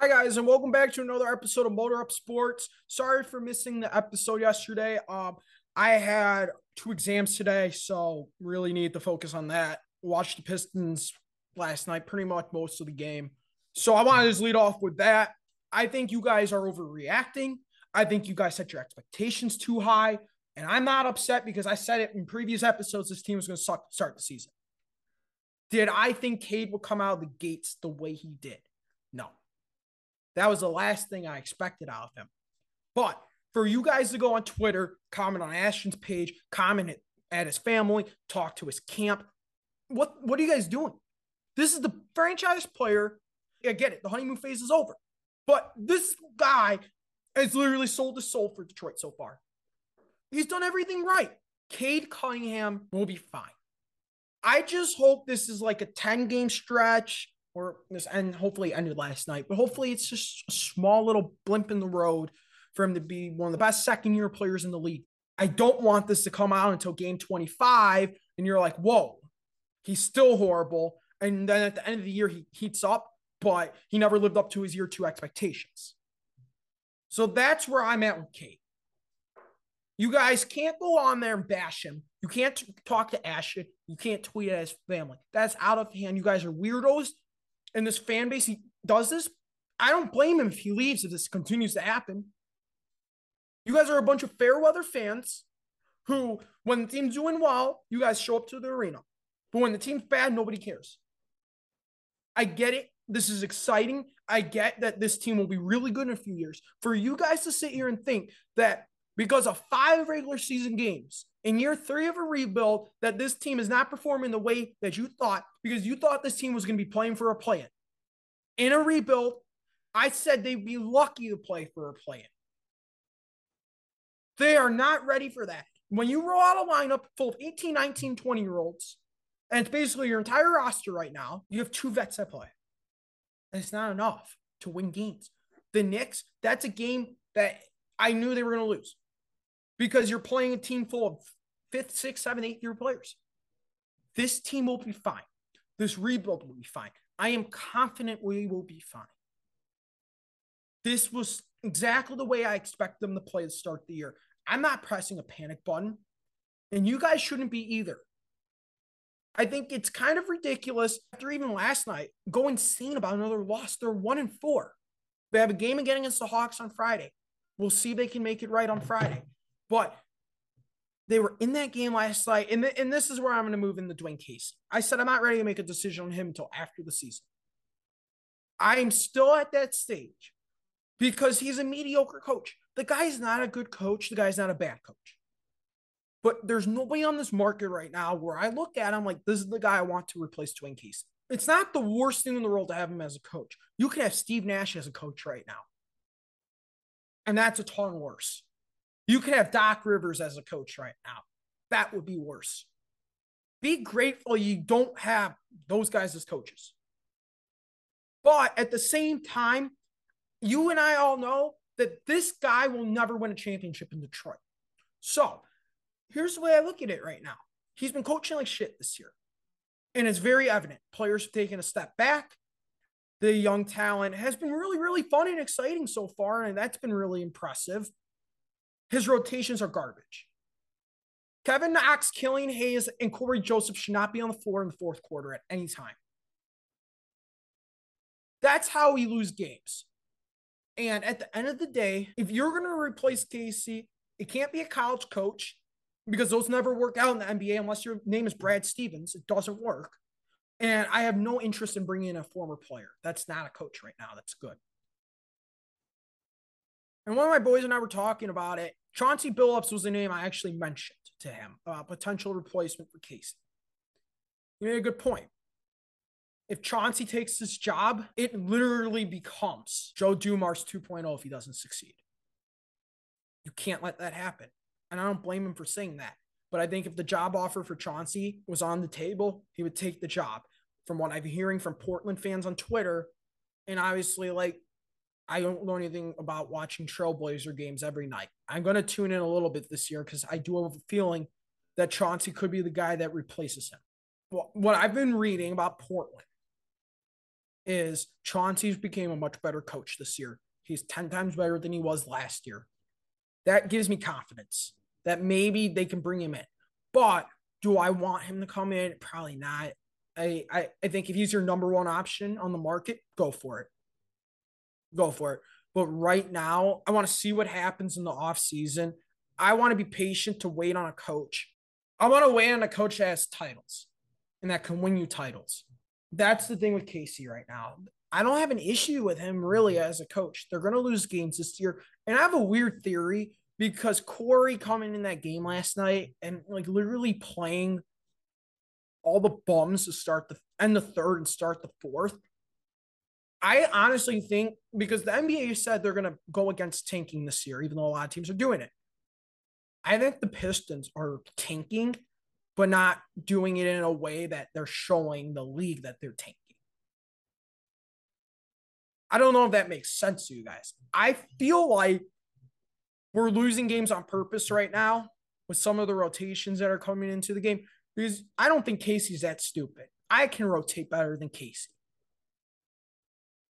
Hi, guys, and welcome back to another episode of Motor Up Sports. Sorry for missing the episode yesterday. Um, I had two exams today, so really need to focus on that. Watched the Pistons last night, pretty much most of the game. So I wanted to just lead off with that. I think you guys are overreacting. I think you guys set your expectations too high. And I'm not upset because I said it in previous episodes this team was going to suck start the season. Did I think Cade would come out of the gates the way he did? That was the last thing I expected out of him. But for you guys to go on Twitter, comment on Ashton's page, comment at, at his family, talk to his camp, what what are you guys doing? This is the franchise player. I get it. The honeymoon phase is over. But this guy has literally sold his soul for Detroit so far. He's done everything right. Cade Cunningham will be fine. I just hope this is like a 10 game stretch or this and hopefully ended last night, but hopefully it's just a small little blimp in the road for him to be one of the best second year players in the league. I don't want this to come out until game 25 and you're like, whoa, he's still horrible. And then at the end of the year, he heats up, but he never lived up to his year two expectations. So that's where I'm at with Cade. You guys can't go on there and bash him. You can't talk to Ashton. You can't tweet at his family. That's out of hand. You guys are weirdos. And this fan base, he does this. I don't blame him if he leaves, if this continues to happen. You guys are a bunch of fair weather fans who, when the team's doing well, you guys show up to the arena. But when the team's bad, nobody cares. I get it. This is exciting. I get that this team will be really good in a few years. For you guys to sit here and think that because of five regular season games in year three of a rebuild, that this team is not performing the way that you thought because you thought this team was going to be playing for a play in. In a rebuild, I said they'd be lucky to play for a play in. They are not ready for that. When you roll out a lineup full of 18, 19, 20 year olds, and it's basically your entire roster right now, you have two vets that play. And it's not enough to win games. The Knicks, that's a game that I knew they were going to lose because you're playing a team full of fifth, sixth, seventh, eighth year players. This team will be fine. This rebuild will be fine. I am confident we will be fine. This was exactly the way I expect them to play to start the year. I'm not pressing a panic button, and you guys shouldn't be either. I think it's kind of ridiculous after even last night go insane about another loss. They're one and four. They have a game again against the Hawks on Friday. We'll see if they can make it right on Friday. But they were in that game last night, and, th- and this is where I'm going to move in the Dwane Casey. I said I'm not ready to make a decision on him until after the season. I'm still at that stage because he's a mediocre coach. The guy's not a good coach. The guy's not a bad coach. But there's nobody on this market right now where I look at him like this is the guy I want to replace Dwane Casey. It's not the worst thing in the world to have him as a coach. You can have Steve Nash as a coach right now. And that's a ton worse. You can have Doc Rivers as a coach right now. That would be worse. Be grateful you don't have those guys as coaches. But at the same time, you and I all know that this guy will never win a championship in Detroit. So here's the way I look at it right now. He's been coaching like shit this year. And it's very evident. Players have taken a step back. The young talent has been really, really fun and exciting so far. And that's been really impressive. His rotations are garbage. Kevin Knox, Killian Hayes, and Cory Joseph should not be on the floor in the fourth quarter at any time. That's how we lose games. And at the end of the day, if you're going to replace Casey, it can't be a college coach because those never work out in the NBA unless your name is Brad Stevens. It doesn't work. And I have no interest in bringing in a former player. That's not a coach right now. That's good. And one of my boys and I were talking about it. Chauncey Billups was the name I actually mentioned to him, about potential replacement for Casey. You made a good point. If Chauncey takes this job, it literally becomes Joe Dumars 2.0 if he doesn't succeed. You can't let that happen. And I don't blame him for saying that. But I think if the job offer for Chauncey was on the table, he would take the job. From what I'm hearing from Portland fans on Twitter, and obviously, like, I don't know anything about watching Trailblazer games every night. I'm going to tune in a little bit this year because I do have a feeling that Chauncey could be the guy that replaces him. What I've been reading about Portland is Chauncey's became a much better coach this year. He's 10 times better than he was last year. That gives me confidence that maybe they can bring him in. But do I want him to come in? Probably not. I, I, I think if he's your number one option on the market, go for it. Go for it. But right now, I want to see what happens in the off season. I want to be patient to wait on a coach. I want to wait on a coach that has titles and that can win you titles. That's the thing with Casey right now. I don't have an issue with him really mm-hmm. as a coach. They're going to lose games this year. And I have a weird theory because Cory coming in that game last night and like literally playing all the bums to start the end the third and start the fourth. I honestly think because the NBA said they're going to go against tanking this year, even though a lot of teams are doing it. I think the Pistons are tanking, but not doing it in a way that they're showing the league that they're tanking. I don't know if that makes sense to you guys. I feel like we're losing games on purpose right now with some of the rotations that are coming into the game because I don't think Casey's that stupid. I can rotate better than Casey.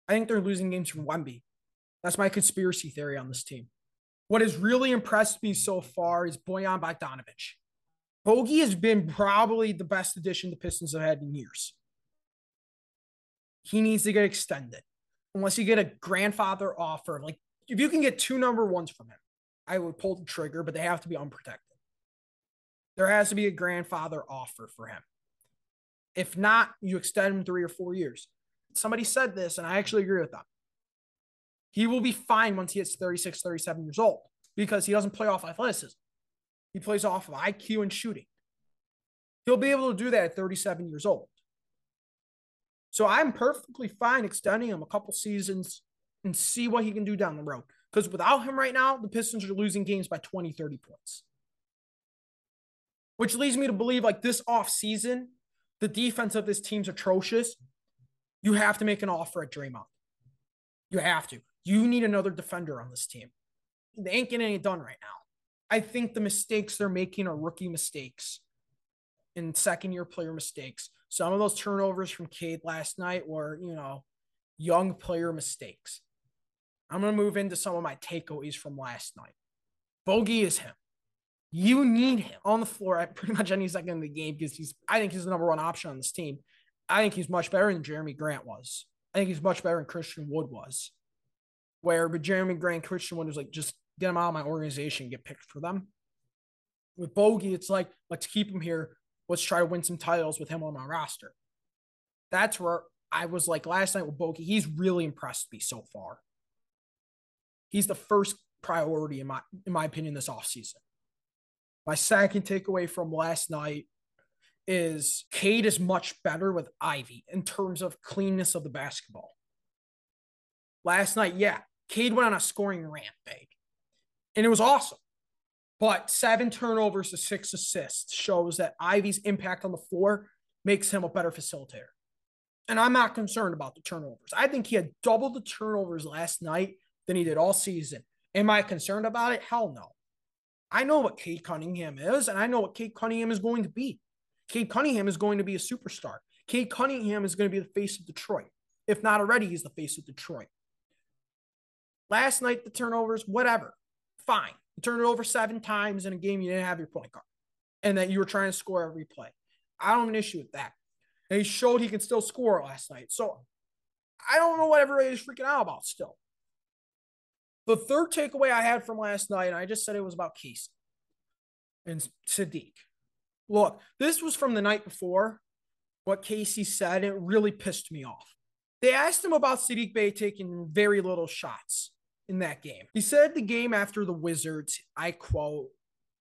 I think they're losing games from Wemby. That's my conspiracy theory on this team. What has really impressed me so far is Bojan Bogdanovic. Bogey has been probably the best addition the Pistons have had in years. He needs to get extended. Unless you get a grandfather offer, like if you can get two number ones from him, I would pull the trigger, but they have to be unprotected. There has to be a grandfather offer for him. If not, you extend him three or four years. Somebody said this, and I actually agree with them. He will be fine once he hits 36, 37 years old because he doesn't play off athleticism. He plays off of IQ and shooting. He'll be able to do that at 37 years old. So I'm perfectly fine extending him a couple seasons and see what he can do down the road. Because without him right now, the Pistons are losing games by 20, 30 points. Which leads me to believe like this off season, the defense of this team's atrocious. You have to make an offer at Draymond. You have to. You need another defender on this team. They ain't getting it done right now. I think the mistakes they're making are rookie mistakes and second year player mistakes. Some of those turnovers from Cade last night were, you know, young player mistakes. I'm going to move into some of my takeaways from last night. Bogey is him. You need him on the floor at pretty much any second in the game because he's, I think he's the number one option on this team. I think he's much better than Jerami Grant was. I think he's much better than Christian Wood was. Where but Jerami Grant, Christian Wood was like, just get him out of my organization, get picked for them. With Bogey, it's like, let's keep him here. Let's try to win some titles with him on my roster. That's where I was like last night with Bogey. He's really impressed me so far he's the first priority in my in my opinion this offseason. My second takeaway from last night is Cade is much better with Ivy in terms of cleanness of the basketball. Last night, yeah, Cade went on a scoring rampage, and it was awesome. But seven turnovers to six assists shows that Ivy's impact on the floor makes him a better facilitator. And I'm not concerned about the turnovers. I think he had double the turnovers last night than he did all season. Am I concerned about it? Hell no. I know what Cade Cunningham is, and I know what Cade Cunningham is going to be. Cade Cunningham is going to be a superstar. Cade Cunningham is going to be the face of Detroit. If not already, he's the face of Detroit. Last night, the turnovers, whatever. Fine. You turned it over seven times in a game you didn't have your point guard and that you were trying to score every play. I don't have an issue with that. And he showed he can still score last night. So I don't know what everybody's freaking out about still. The third takeaway I had from last night, and I just said it was about Casey and Saddiq. Look, this was from the night before. What Casey said, it really pissed me off. They asked him about Saddiq Bey taking very little shots in that game. He said the game after the Wizards, I quote,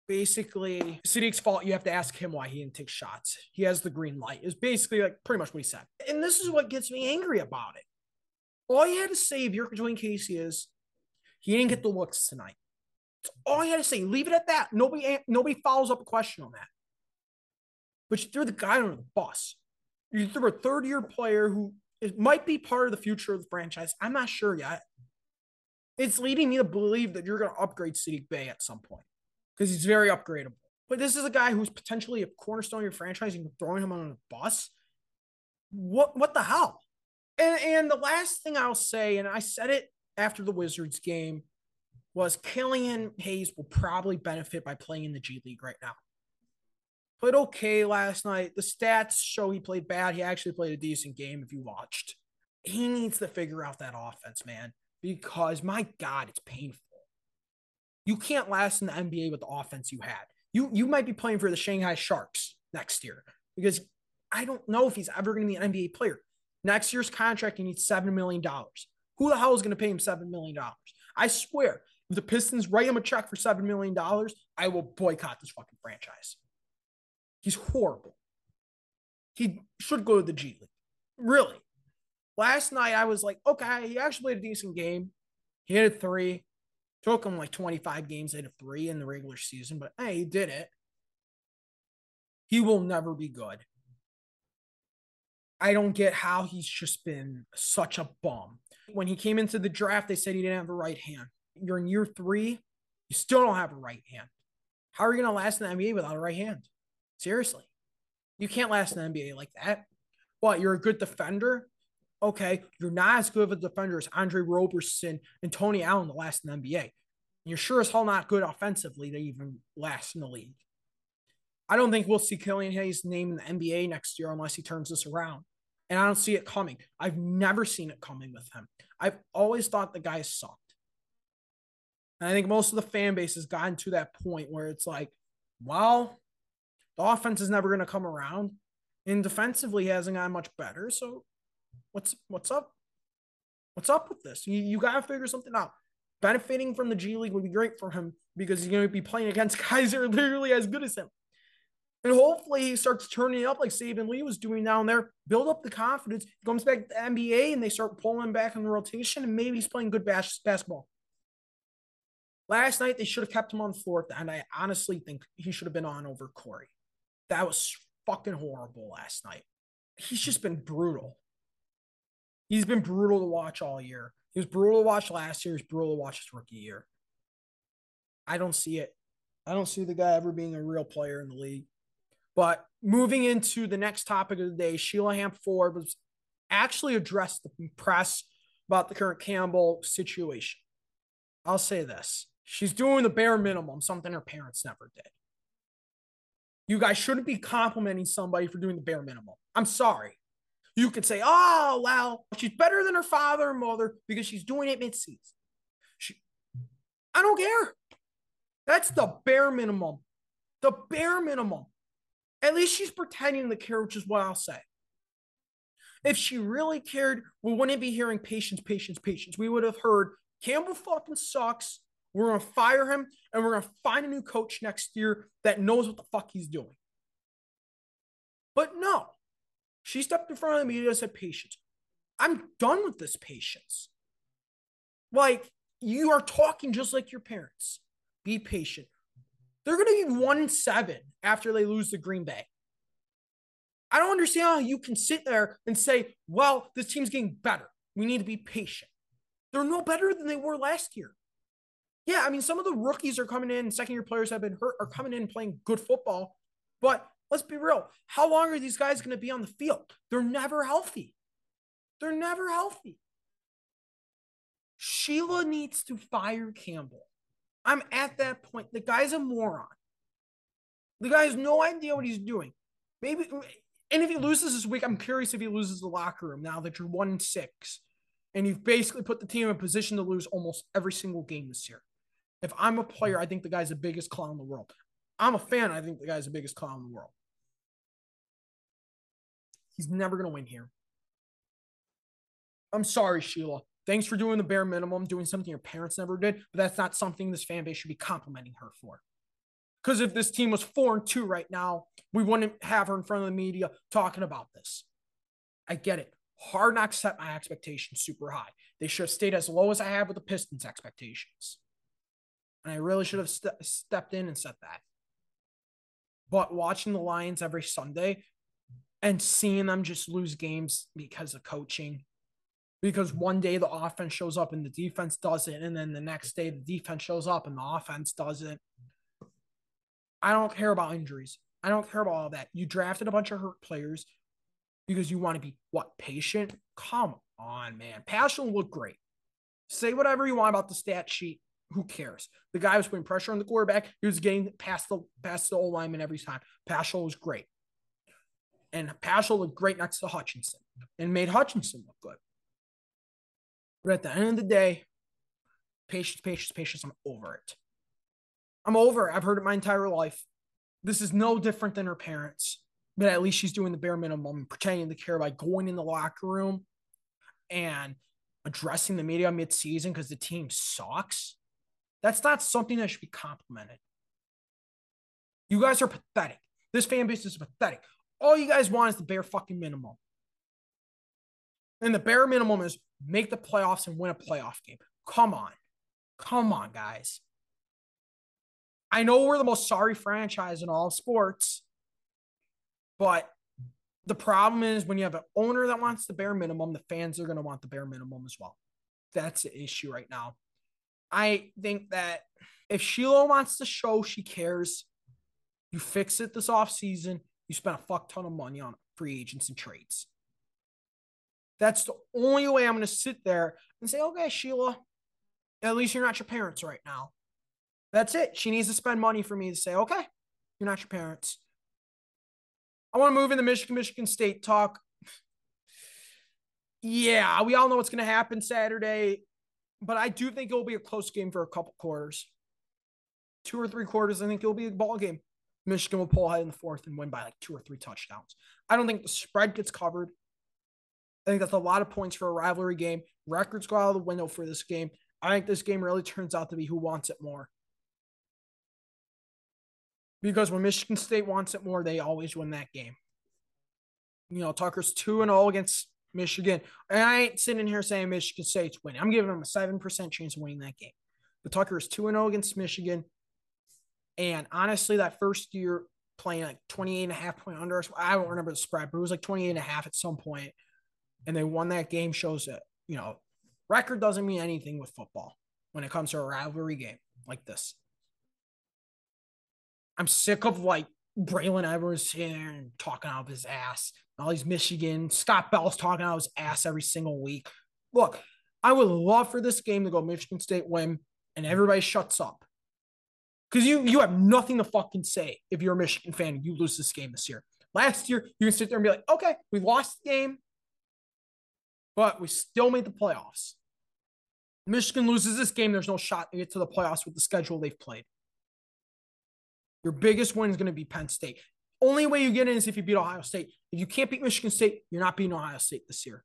basically Saddiq's fault. You have to ask him why he didn't take shots. He has the green light, is basically like pretty much what he said. And this is what gets me angry about it. All you had to say if you're Dwane Casey is he didn't get the looks tonight. That's all I had to say. Leave it at that. Nobody nobody follows up a question on that. But you threw the guy under the bus. You threw a third year player who might be part of the future of the franchise. I'm not sure yet. It's leading me to believe that you're going to upgrade Saddiq Bey at some point because he's very upgradable. But this is a guy who's potentially a cornerstone of your franchise. You're throwing him on a bus. What what the hell? And, and the last thing I'll say, and I said it after the Wizards game, was Killian Hayes will probably benefit by playing in the G League right now. Played okay last night. The stats show he played bad. He actually played a decent game if you watched. He needs to figure out that offense, man, because my God, it's painful. You can't last in the NBA with the offense you had. You you might be playing for the Shanghai Sharks next year because I don't know if he's ever going to be an NBA player. Next year's contract, he needs $7 million. Who the hell is going to pay him $7 million? I swear, if the Pistons write him a check for $7 million, I will boycott this fucking franchise. He's horrible. He should go to the G League. Really. Last night, I was like, okay, he actually played a decent game. He hit a three. Took him like 25 games hit a three in the regular season, but hey, he did it. He will never be good. I don't get how he's just been such a bum. When he came into the draft, they said he didn't have a right hand. You're in year three, you still don't have a right hand. How are you going to last in the NBA without a right hand? Seriously. You can't last in the NBA like that. What, you're a good defender? Okay, you're not as good of a defender as Andre Roberson and Tony Allen the last in the NBA. You're sure as hell not good offensively to even last in the league. I don't think we'll see Killian Hayes' name in the NBA next year unless he turns this around. And I don't see it coming. I've never seen it coming with him. I've always thought the guy sucked. And I think most of the fan base has gotten to that point where it's like, well, the offense is never going to come around. And defensively, he hasn't gotten much better. So what's what's up? What's up with this? You, you got to figure something out. Benefiting from the G League would be great for him because he's going to be playing against guys that are literally as good as him. And hopefully he starts turning up like Saben Lee was doing down there, build up the confidence, comes back to the NBA and they start pulling back in the rotation and maybe he's playing good bas- basketball. Last night they should have kept him on the floor and I honestly think he should have been on over Cory. That was fucking horrible last night. He's just been brutal. He's been brutal to watch all year. He was brutal to watch last year. He's brutal to watch his rookie year. I don't see it. I don't see the guy ever being a real player in the league. But moving into the next topic of the day, Sheila Hamp Ford was actually addressed the press about the current Campbell situation. I'll say this she's doing the bare minimum, something her parents never did. You guys shouldn't be complimenting somebody for doing the bare minimum. I'm sorry. You could say, oh, well, she's better than her father and mother because she's doing it mid-season. She, I don't care. That's the bare minimum. The bare minimum. At least she's pretending to care, which is what I'll say. If she really cared, we wouldn't be hearing patience, patience, patience. We would have heard Campbell fucking sucks. We're going to fire him and we're going to find a new coach next year that knows what the fuck he's doing. But no, she stepped in front of the media and said, patience. I'm done with this patience. Like, you are talking just like your parents. Be patient. They're going to be one seven after they lose the Green Bay. I don't understand how you can sit there and say, well, this team's getting better. We need to be patient. They're no better than they were last year. Yeah, I mean, some of the rookies are coming in, second year players have been hurt, are coming in playing good football. But let's be real. How long are these guys going to be on the field? They're never healthy. They're never healthy. Sheila needs to fire Campbell. I'm at that point. The guy's a moron. The guy has no idea what he's doing. Maybe, and if he loses this week, I'm curious if he loses the locker room now that you're one six, and you've basically put the team in a position to lose almost every single game this year. If I'm a player, I think the guy's the biggest clown in the world. I'm a fan. I think the guy's the biggest clown in the world. He's never going to win here. I'm sorry, Sheila. Thanks for doing the bare minimum, doing something your parents never did, but that's not something this fan base should be complimenting her for. Because if this team was four and two right now, we wouldn't have her in front of the media talking about this. I get it. Hard Knocks set my expectations super high. They should have stayed as low as I have with the Pistons' expectations. And I really should have ste- stepped in and said that. But watching the Lions every Sunday and seeing them just lose games because of coaching because one day the offense shows up and the defense doesn't, and then the next day the defense shows up and the offense doesn't. I don't care about injuries. I don't care about all that. You drafted a bunch of hurt players. because you want to be what patient. Come on, man. Paschal looked great. Say whatever you want about the stat sheet. Who cares? The guy was putting pressure on the quarterback. He was getting past the past the O lineman every time. Paschal was great. And Paschal looked great next to Hutchinson and made Hutchinson look good. But at the end of the day, patience, patience, patience. I'm over it. I'm over it. I've heard it my entire life. This is no different than her parents, but at least she's doing the bare minimum, pretending to care by going in the locker room and addressing the media mid-season because the team sucks. That's not something that should be complimented. You guys are pathetic. This fan base is pathetic. All you guys want is the bare fucking minimum. And the bare minimum is make the playoffs and win a playoff game. Come on. Come on, guys. I know we're the most sorry franchise in all sports, but the problem is when you have an owner that wants the bare minimum, the fans are going to want the bare minimum as well. That's the issue right now. I think that if Sheila wants to show she cares, you fix it this offseason. You spend a fuck ton of money on free agents and trades. That's the only way I'm going to sit there and say, okay, Sheila, at least you're not your parents right now. That's it. She needs to spend money for me to say, okay, you're not your parents. I want to move into Michigan, Michigan State talk. Yeah, we all know what's going to happen Saturday, but I do think it will be a close game for a couple quarters. Two or three quarters, I think it'll be a ball game. Michigan will pull ahead in the fourth and win by like two or three touchdowns. I don't think the spread gets covered. I think that's a lot of points for a rivalry game. Records go out of the window for this game. I think this game really turns out to be who wants it more. Because when Michigan State wants it more, they always win that game. You know, Tucker's 2 and 0 against Michigan. And I ain't sitting here saying Michigan State's winning. I'm giving them a 7% chance of winning that game. But Tucker is 2 and 0 against Michigan. And honestly, that first year playing like 28 and a half point under, I don't remember the spread, but it was like 28 and a half at some point. And they won that game shows that, you know, Record doesn't mean anything with football when it comes to a rivalry game like this. I'm sick of like Braylon Edwards here and talking out of his ass. All these Michigan, Scott Bell's talking out his ass every single week. Look, I would love for this game to go Michigan State win and everybody shuts up. Because you you have nothing to fucking say if you're a Michigan fan and you lose this game this year. Last year, you can sit there and be like, okay, we lost the game but we still made the playoffs. Michigan loses this game, there's no shot to get to the playoffs with the schedule they've played. Your biggest win is going to be Penn State. Only way you get in is if you beat Ohio State. If you can't beat Michigan State, you're not beating Ohio State this year.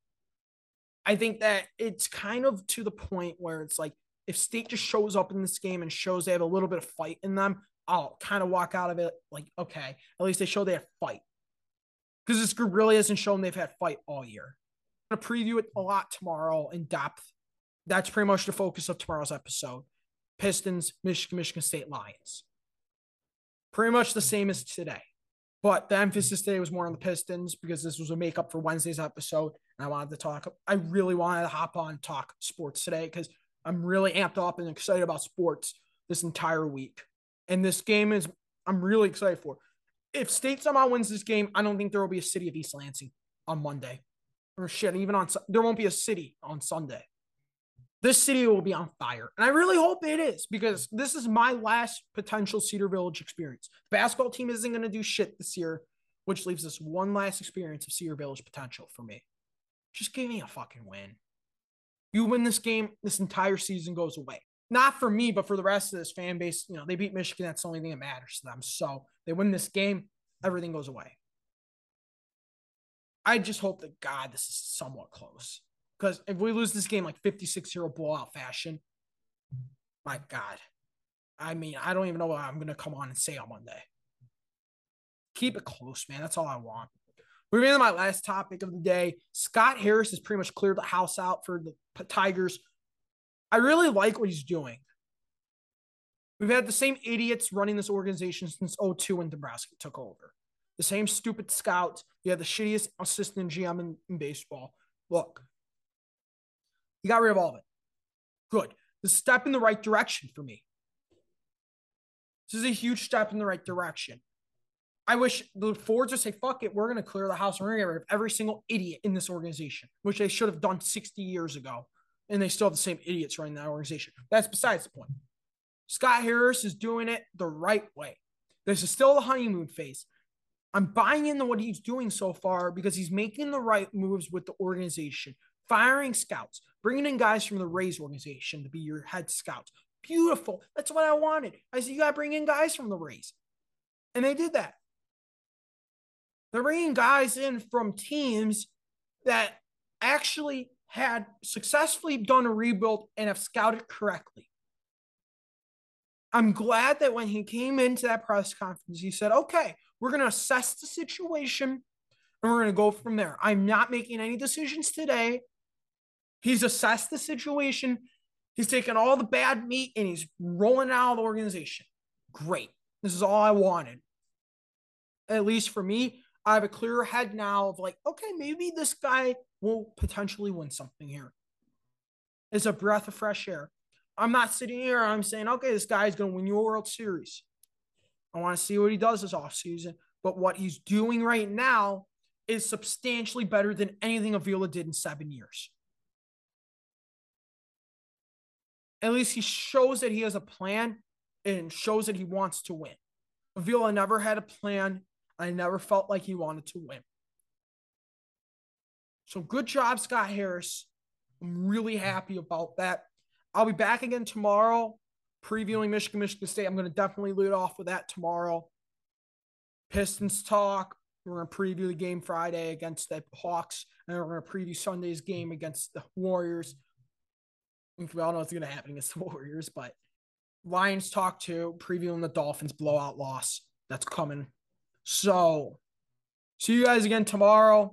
I think that it's kind of to the point where it's like if State just shows up in this game and shows they have a little bit of fight in them, I'll kind of walk out of it like, okay, at least they show they have fight. Because this group really hasn't shown they've had fight all year I'm going to preview it a lot tomorrow in depth. That's pretty much the focus of tomorrow's episode. Pistons, Michigan, Michigan State Lions. Pretty much the same as today. But the emphasis today was more on the Pistons because this was a makeup for Wednesday's episode. And I wanted to talk. I really wanted to hop on talk sports today because I'm really amped up and excited about sports this entire week. And this game is, I'm really excited for. If State somehow wins this game, I don't think there will be a city of East Lansing on Monday or shit, even on there won't be a city on Sunday. This city will be on fire. And I really hope it is because this is my last potential Cedar Village experience. The basketball team isn't going to do shit this year, which leaves us one last experience of Cedar Village potential for me. Just give me a fucking win. You win this game, this entire season goes away. Not for me, but for the rest of this fan base. You know, they beat Michigan. That's the only thing that matters to them. So they win this game, everything goes away. I just hope that God this is somewhat close. Because if we lose this game like 56 0 blowout fashion, my God. I mean, I don't even know what I'm going to come on and say on Monday. Keep it close, man. That's all I want. Moving into my last topic of the day, Scott Harris has pretty much cleared the house out for the Tigers. I really like what he's doing. We've had the same idiots running this organization since 02 when Dombrowski took over the same stupid scouts. You have the shittiest assistant GM in, in baseball. Look, he got rid of all of it. Good. The step in the right direction for me. This is a huge step in the right direction. I wish the Fords would say, fuck it, we're going to clear the house. And we're going to get rid of every single idiot in this organization, which they should have done 60 years ago. And they still have the same idiots running that organization. That's besides the point. Scott Harris is doing it the right way. This is still the honeymoon phase. I'm buying into what he's doing so far because he's making the right moves with the organization, firing scouts, bringing in guys from the Rays organization to be your head scouts. Beautiful. That's what I wanted. I said, you got to bring in guys from the Rays. And they did that. They're bringing guys in from teams that actually had successfully done a rebuild and have scouted correctly. I'm glad that when he came into that press conference, he said, okay, we're going to assess the situation and we're going to go from there. I'm not making any decisions today. He's assessed the situation. He's taken all the bad meat and he's rolling out of the organization. Great. This is all I wanted. At least for me, I have a clearer head now of like, okay, maybe this guy will potentially win something here. It's a breath of fresh air. I'm not sitting here. I'm saying, okay, this guy's going to win your World Series. I want to see what he does this offseason. But what he's doing right now is substantially better than anything Avila did in seven years. At least he shows that he has a plan and shows that he wants to win. Avila never had a plan. I never felt like he wanted to win. So good job, Scott Harris. I'm really happy about that. I'll be back again tomorrow previewing Michigan, Michigan State. I'm going to definitely lead off with that tomorrow. Pistons talk. We're going to preview the game Friday against the Hawks, and we're going to preview Sunday's game against the Warriors. We all know what's going to happen against the Warriors, but Lions talk to previewing the Dolphins blowout loss that's coming so, see you guys again tomorrow.